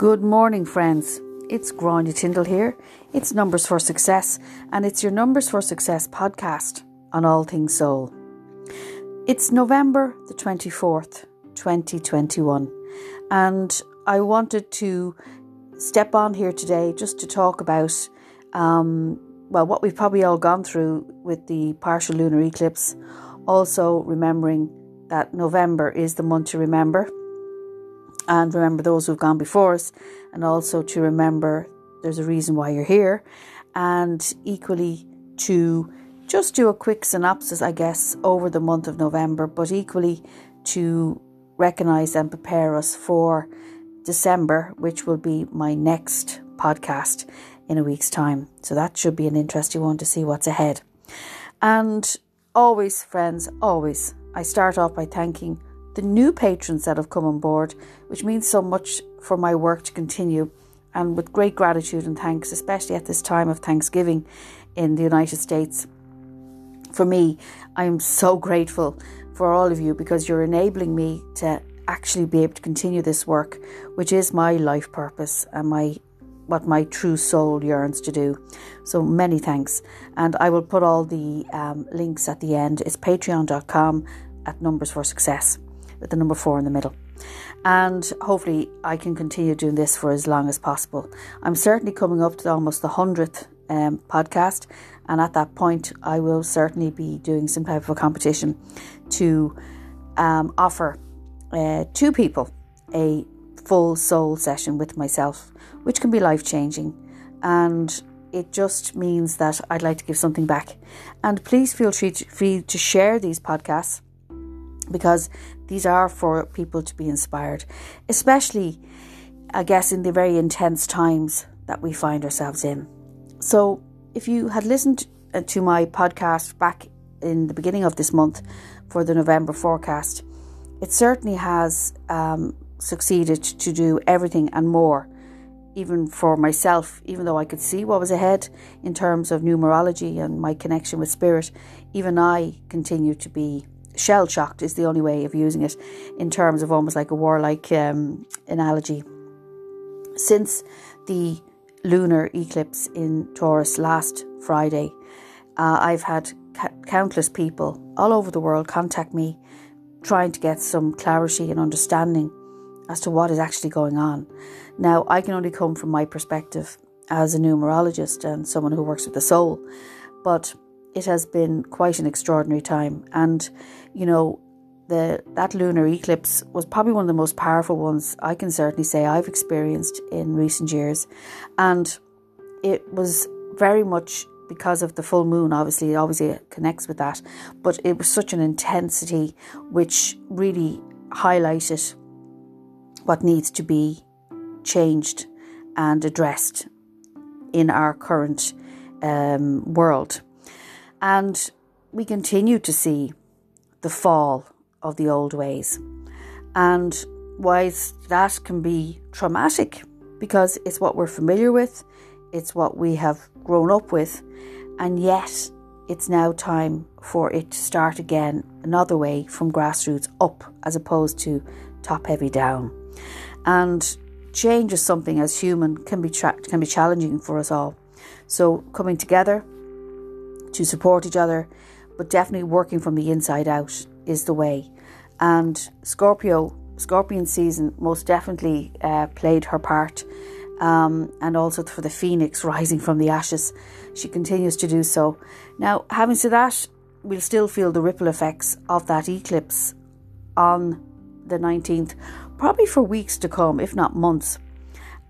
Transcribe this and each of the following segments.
Good morning, friends. It's Grania Tyndall here. It's Numbers for Success, and it's your Numbers for Success podcast on all things soul. It's November the 24th, 2021, and I wanted to step on here today just to talk about, um, well, what we've probably all gone through with the partial lunar eclipse. Also, remembering that November is the month to remember and remember those who've gone before us, and also to remember there's a reason why you're here, and equally to just do a quick synopsis, I guess, over the month of November, but equally to recognize and prepare us for December, which will be my next podcast in a week's time. So that should be an interesting one to see what's ahead. And always, friends, always, I start off by thanking the new patrons that have come on board, which means so much for my work to continue. And with great gratitude and thanks, especially at this time of Thanksgiving in the United States. For me, I'm so grateful for all of you because you're enabling me to actually be able to continue this work, which is my life purpose and my what my true soul yearns to do. So many thanks. And I will put all the um, links at the end. It's patreon.com at Numbers for Success with the number four in the middle. And hopefully, I can continue doing this for as long as possible. I'm certainly coming up to almost the 100th um, podcast, and at that point, I will certainly be doing some type of a competition to um, offer uh, two people a full soul session with myself, which can be life changing. And it just means that I'd like to give something back. And please feel free to, free to share these podcasts because these are for people to be inspired, especially, I guess, in the very intense times that we find ourselves in. So, if you had listened uh, to my podcast back in the beginning of this month for the November forecast, it certainly has um, succeeded to do everything and more, even for myself, even though I could see what was ahead in terms of numerology and my connection with spirit, even I continue to be shell shocked is the only way of using it in terms of almost like a warlike um, analogy. Since the lunar eclipse in Taurus last Friday, uh, I've had ca- countless people all over the world contact me trying to get some clarity and understanding as to what is actually going on. Now, I can only come from my perspective as a numerologist and someone who works with the soul, but it has been quite an extraordinary time. And, you know, the that lunar eclipse was probably one of the most powerful ones I can certainly say I've experienced in recent years. And it was very much because of the full moon, obviously, it obviously connects with that. But it was such an intensity which really highlighted what needs to be changed and addressed in our current um, world. And we continue to see the fall of the old ways. And why that can be traumatic because it's what we're familiar with, it's what we have grown up with, and yet it's now time for it to start again another way from grassroots up as opposed to top heavy down. And change is something as human can be tra- can be challenging for us all. So coming together to support each other, but definitely working from the inside out is the way. And Scorpio, Scorpion season most definitely uh, played her part. Um, and also for the phoenix rising from the ashes. She continues to do so. Now, having said that, we'll still feel the ripple effects of that eclipse on the 19th, probably for weeks to come, if not months.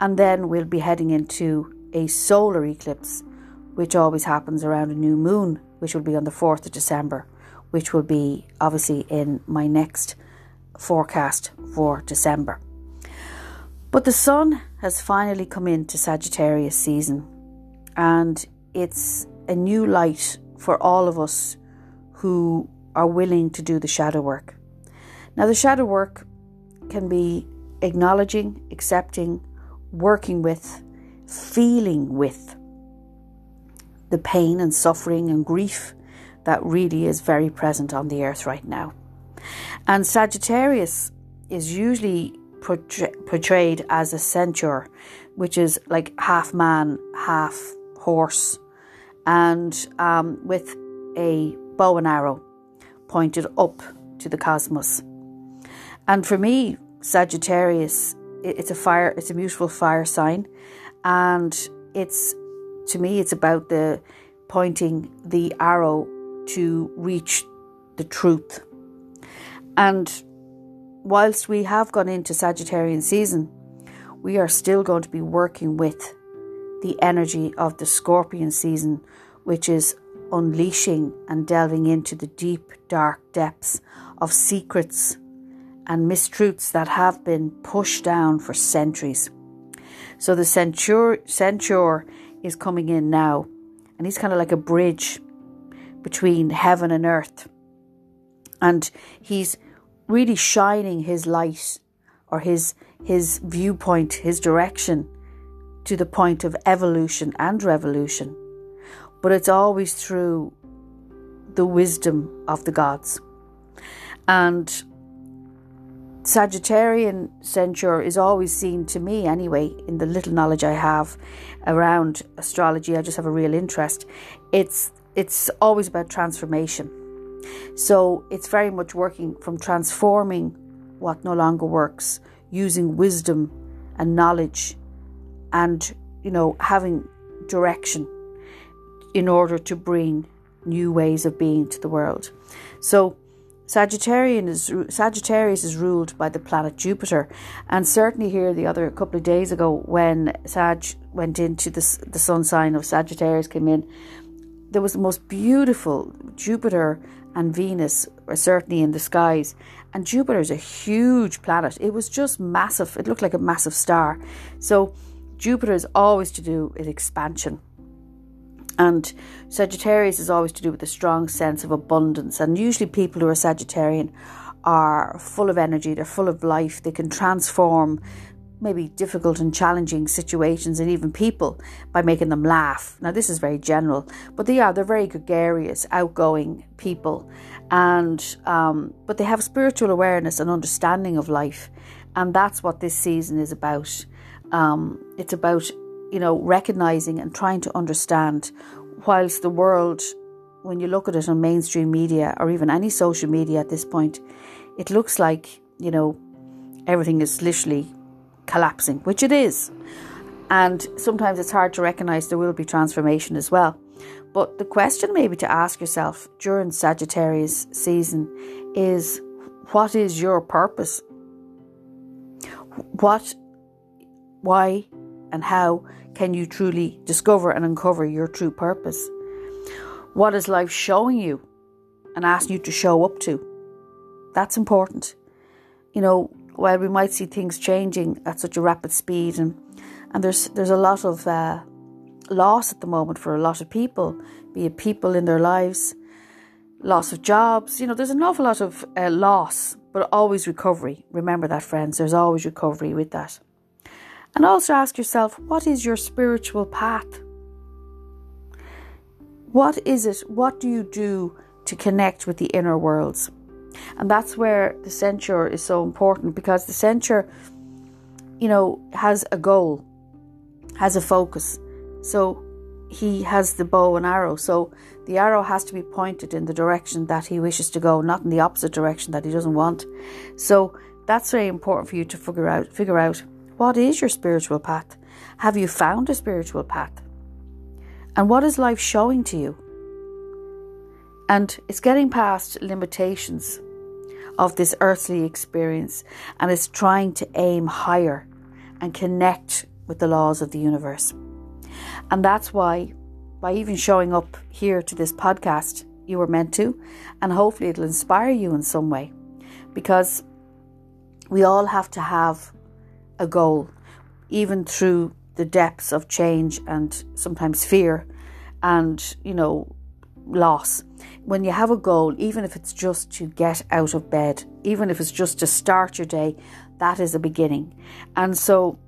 And then we'll be heading into a solar eclipse which always happens around a new moon, which will be on the 4th of December, which will be obviously in my next forecast for December. But the sun has finally come into Sagittarius season, and it's a new light for all of us who are willing to do the shadow work. Now, the shadow work can be acknowledging, accepting, working with, feeling with the pain and suffering and grief that really is very present on the earth right now. And Sagittarius is usually portrayed as a centaur, which is like half man, half horse, and um, with a bow and arrow pointed up to the cosmos. And for me, Sagittarius, it's a fire, it's a beautiful fire sign, and it's to me, it's about the pointing the arrow to reach the truth. And whilst we have gone into Sagittarian season, we are still going to be working with the energy of the Scorpion season, which is unleashing and delving into the deep, dark depths of secrets and mistruths that have been pushed down for centuries. So the centaur, centaur is coming in now, and he's kind of like a bridge between heaven and earth. And he's really shining his light or his his viewpoint, his direction to the point of evolution and revolution. But it's always through the wisdom of the gods. And Sagittarian centaur is always seen to me, anyway, in the little knowledge I have around astrology. I just have a real interest. It's it's always about transformation. So it's very much working from transforming what no longer works, using wisdom and knowledge, and you know having direction in order to bring new ways of being to the world. So Sagittarius is ruled by the planet Jupiter, and certainly here the other couple of days ago when Sag went into the the sun sign of Sagittarius came in, there was the most beautiful Jupiter and Venus were certainly in the skies, and Jupiter is a huge planet. It was just massive. It looked like a massive star. So Jupiter is always to do with expansion and Sagittarius is always to do with a strong sense of abundance. And usually, people who are Sagittarian are full of energy, they're full of life, they can transform maybe difficult and challenging situations and even people by making them laugh. Now, this is very general, but they are, they're very gregarious, outgoing people. And, um, but they have spiritual awareness and understanding of life. And that's what this season is about. Um, it's about you know, recognizing and trying to understand, whilst the world, when you look at it on mainstream media or even any social media at this point, it looks like, you know, everything is literally collapsing, which it is. And sometimes it's hard to recognize there will be transformation as well. But the question, maybe to ask yourself during Sagittarius season is what is your purpose? What, why, and how can you truly discover and uncover your true purpose? What is life showing you and asking you to show up to? That's important. You know, while we might see things changing at such a rapid speed, and and there's there's a lot of uh, loss at the moment for a lot of people, be it people in their lives, loss of jobs. You know, there's an awful lot of uh, loss, but always recovery. Remember that, friends. There's always recovery with that. And also ask yourself what is your spiritual path? What is it? What do you do to connect with the inner worlds? And that's where the centaur is so important because the centaur, you know, has a goal, has a focus. So he has the bow and arrow. So the arrow has to be pointed in the direction that he wishes to go, not in the opposite direction that he doesn't want. So that's very important for you to figure out figure out what is your spiritual path? Have you found a spiritual path? And what is life showing to you? And it's getting past limitations of this earthly experience and it's trying to aim higher and connect with the laws of the universe. And that's why, by even showing up here to this podcast, you were meant to, and hopefully it'll inspire you in some way because we all have to have a goal, even through the depths of change and sometimes fear and, you know, loss. When you have a goal, even if it's just to get out of bed, even if it's just to start your day, that is a beginning. And so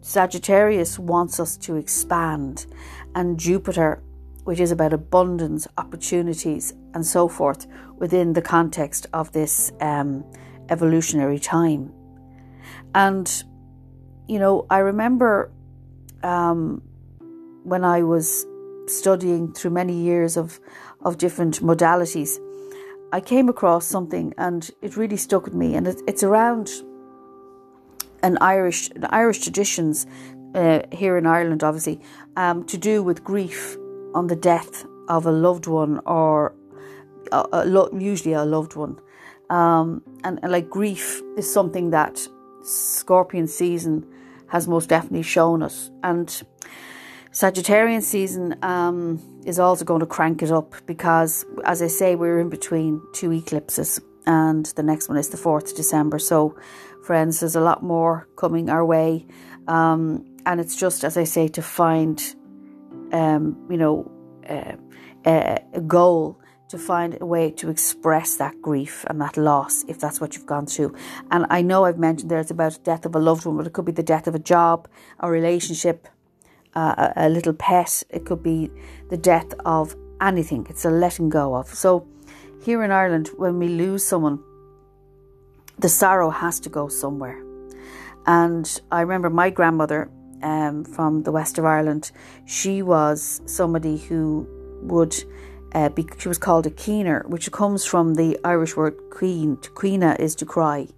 Sagittarius wants us to expand, and Jupiter, which is about abundance, opportunities, and so forth, within the context of this um, evolutionary time. And, you know, I remember um, when I was studying through many years of, of different modalities, I came across something and it really stuck with me. And it, it's around an Irish, an Irish traditions uh, here in Ireland, obviously, um, to do with grief on the death of a loved one or a, a lo- usually a loved one. Um, and, and like grief is something that Scorpion season has most definitely shown us. And Sagittarian season um, is also going to crank it up because, as I say, we're in between two eclipses, and the next one is the 4th December. So, friends, there's a lot more coming our way. Um, and it's just, as I say, to find, um, you know, uh, a goal to find a way to express that grief and that loss if that's what you've gone through. And I know I've mentioned there it's about death of a loved one, but it could be the death of a job, a relationship, uh, a, a little pet. It could be the death of anything. It's a letting go of. So here in Ireland, when we lose someone, the sorrow has to go somewhere. And I remember my grandmother um, from the west of Ireland, she was somebody who would uh, she was called a keener, which comes from the Irish word queen. To queena is to cry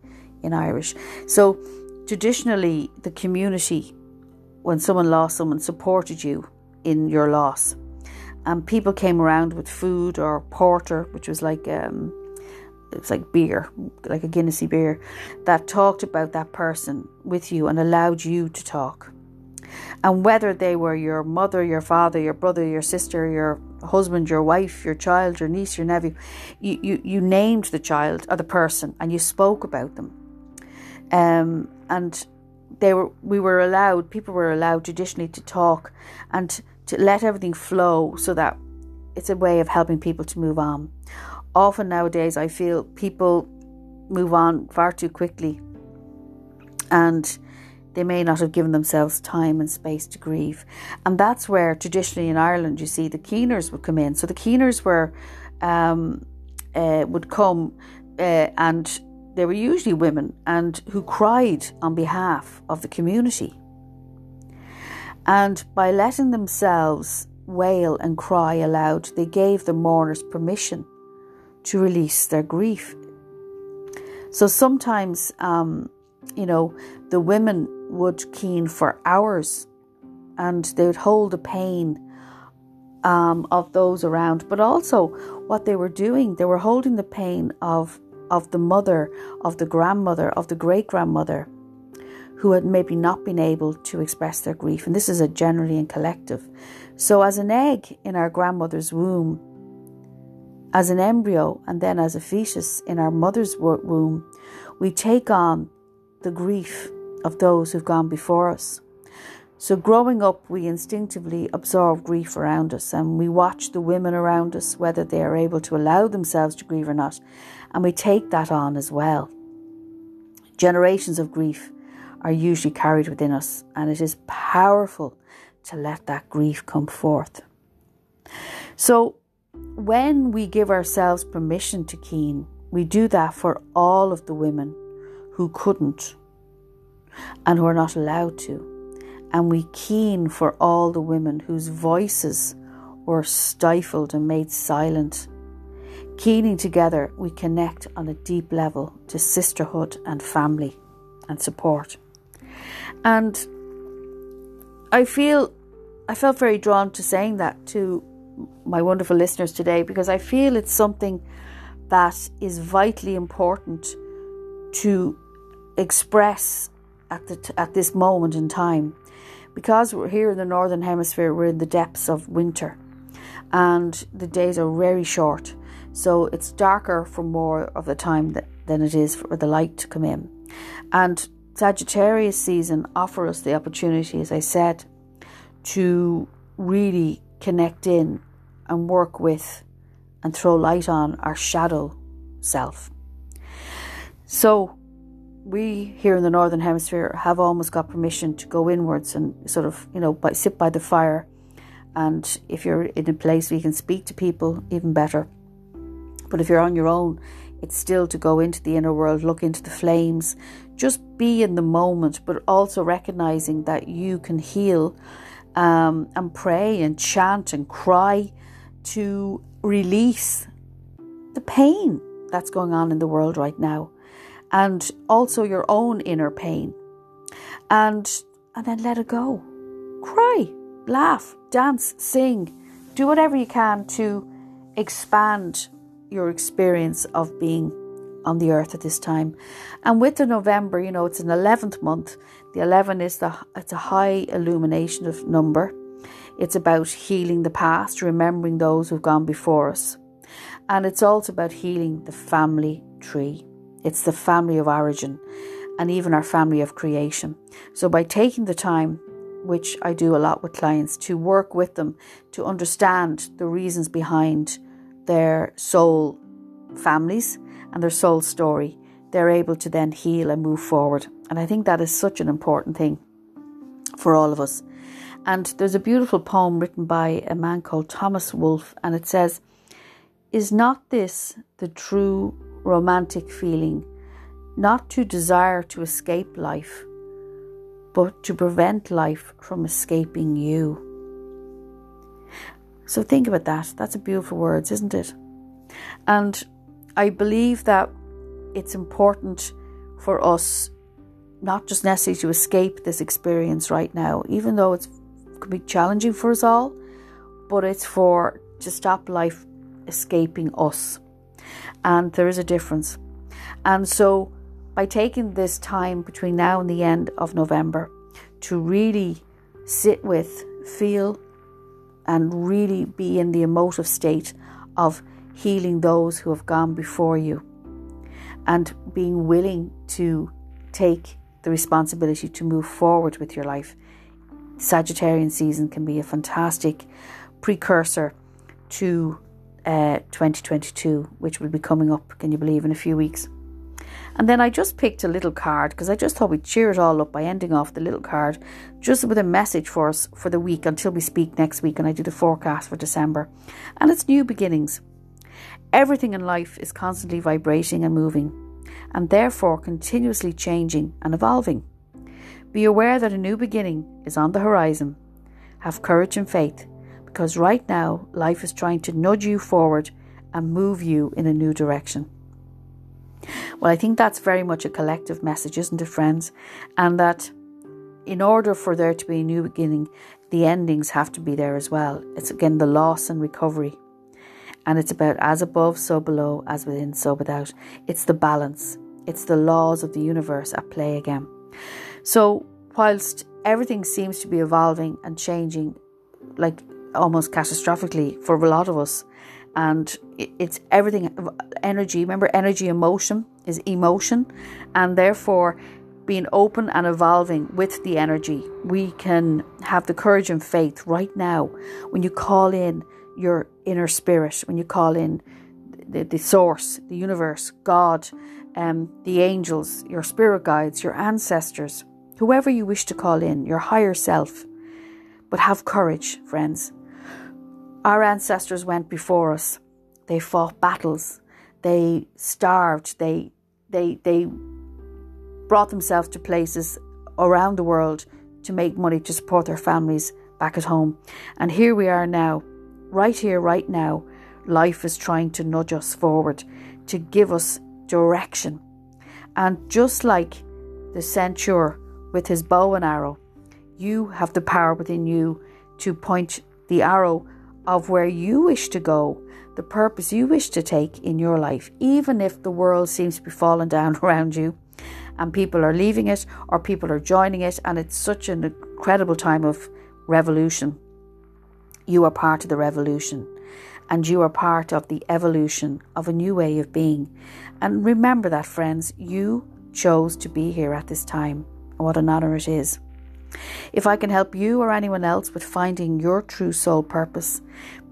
in Irish. So traditionally, the community, when someone lost someone, supported you in your loss. And people came around with food or porter, which was like um, it was like beer, like a Guinnessy beer, that talked about that person with you and allowed you to talk. And whether they were your mother, your father, your brother, your sister, your husband, your wife, your child, your niece, your nephew, you, you, you named the child or the person and you spoke about them. Um, and they were we were allowed people were allowed traditionally to talk and to let everything flow so that it's a way of helping people to move on. Often nowadays I feel people move on far too quickly and they may not have given themselves time and space to grieve. And that's where traditionally in Ireland, you see, the keeners would come in. So the keeners were, um, uh, would come uh, and they were usually women and who cried on behalf of the community. And by letting themselves wail and cry aloud, they gave the mourners permission to release their grief. So sometimes, um, you know, the women would keen for hours and they would hold the pain um, of those around, but also what they were doing, they were holding the pain of of the mother, of the grandmother, of the great grandmother, who had maybe not been able to express their grief. And this is a generally and collective. So, as an egg in our grandmother's womb, as an embryo, and then as a fetus in our mother's womb, we take on the grief of those who've gone before us. So, growing up, we instinctively absorb grief around us and we watch the women around us, whether they are able to allow themselves to grieve or not, and we take that on as well. Generations of grief are usually carried within us, and it is powerful to let that grief come forth. So, when we give ourselves permission to keen, we do that for all of the women who couldn't and who are not allowed to. And we keen for all the women whose voices were stifled and made silent. Keening together, we connect on a deep level to sisterhood and family and support. And I feel, I felt very drawn to saying that to my wonderful listeners today because I feel it's something that is vitally important to express at the at this moment in time. Because we're here in the northern hemisphere we're in the depths of winter and the days are very short. So it's darker for more of the time that, than it is for the light to come in. And Sagittarius season offer us the opportunity as I said to really connect in and work with and throw light on our shadow self. So we here in the northern hemisphere have almost got permission to go inwards and sort of you know by, sit by the fire. And if you're in a place where you can speak to people even better. But if you're on your own It's still to go into the inner world, look into the flames, just be in the moment, but also recognizing that you can heal um, and pray and chant and cry to release the pain that's going on in the world right now and also your own inner pain. And and then let it go. Cry laugh dance sing. Do whatever you can to expand your experience of being on the earth at this time. And with the november you know it's an 11th month. The 11 is the it's a high illumination of number. It's about healing the past remembering those who've gone before us. And it's also about healing the family tree. It's the family of origin and even our family of creation. So, by taking the time, which I do a lot with clients, to work with them to understand the reasons behind their soul families and their soul story, they're able to then heal and move forward. And I think that is such an important thing for all of us. And there's a beautiful poem written by a man called Thomas Wolfe, and it says, is not this the true romantic feeling? Not to desire to escape life, but to prevent life from escaping you. So think about that. That's a beautiful words, isn't it? And I believe that it's important for us not just necessarily to escape this experience right now, even though it's it could be challenging for us all, but it's for to stop life escaping us. And there is a difference. And so, by taking this time between now and the end of November to really sit with, feel, and really be in the emotive state of healing those who have gone before you and being willing to take the responsibility to move forward with your life. Sagittarian season can be a fantastic precursor to uh, 2022, which will be coming up, can you believe, in a few weeks. And then I just picked a little card because I just thought we'd cheer it all up by ending off the little card just with a message for us for the week until we speak next week and I do the forecast for December. And it's new beginnings. Everything in life is constantly vibrating and moving, and therefore continuously changing and evolving. Be aware that a new beginning is on the horizon. Have courage and faith because right now life is trying to nudge you forward and move you in a new direction. Well, I think that's very much a collective message, isn't it, friends? And that in order for there to be a new beginning, the endings have to be there as well. It's again the loss and recovery. And it's about as above, so below, as within, so without. It's the balance, it's the laws of the universe at play again. So, whilst everything seems to be evolving and changing, like almost catastrophically for a lot of us. And it's everything energy. Remember, energy emotion is emotion, and therefore, being open and evolving with the energy, we can have the courage and faith right now when you call in your inner spirit, when you call in the, the source, the universe, God, um, the angels, your spirit guides, your ancestors, whoever you wish to call in, your higher self. But have courage, friends. Our ancestors went before us. They fought battles. They starved. They they they brought themselves to places around the world to make money to support their families back at home. And here we are now, right here, right now. Life is trying to nudge us forward, to give us direction. And just like the centaur with his bow and arrow, you have the power within you to point the arrow of where you wish to go, the purpose you wish to take in your life, even if the world seems to be falling down around you and people are leaving it or people are joining it, and it's such an incredible time of revolution. You are part of the revolution and you are part of the evolution of a new way of being. And remember that, friends, you chose to be here at this time. What an honour it is. If I can help you or anyone else with finding your true soul purpose,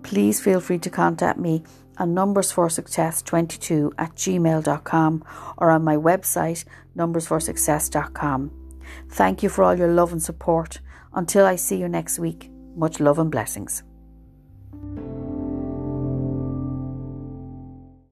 please feel free to contact me on numbersforsuccess22 at gmail.com or on my website numbersforsuccess.com. Thank you for all your love and support. Until I see you next week, much love and blessings.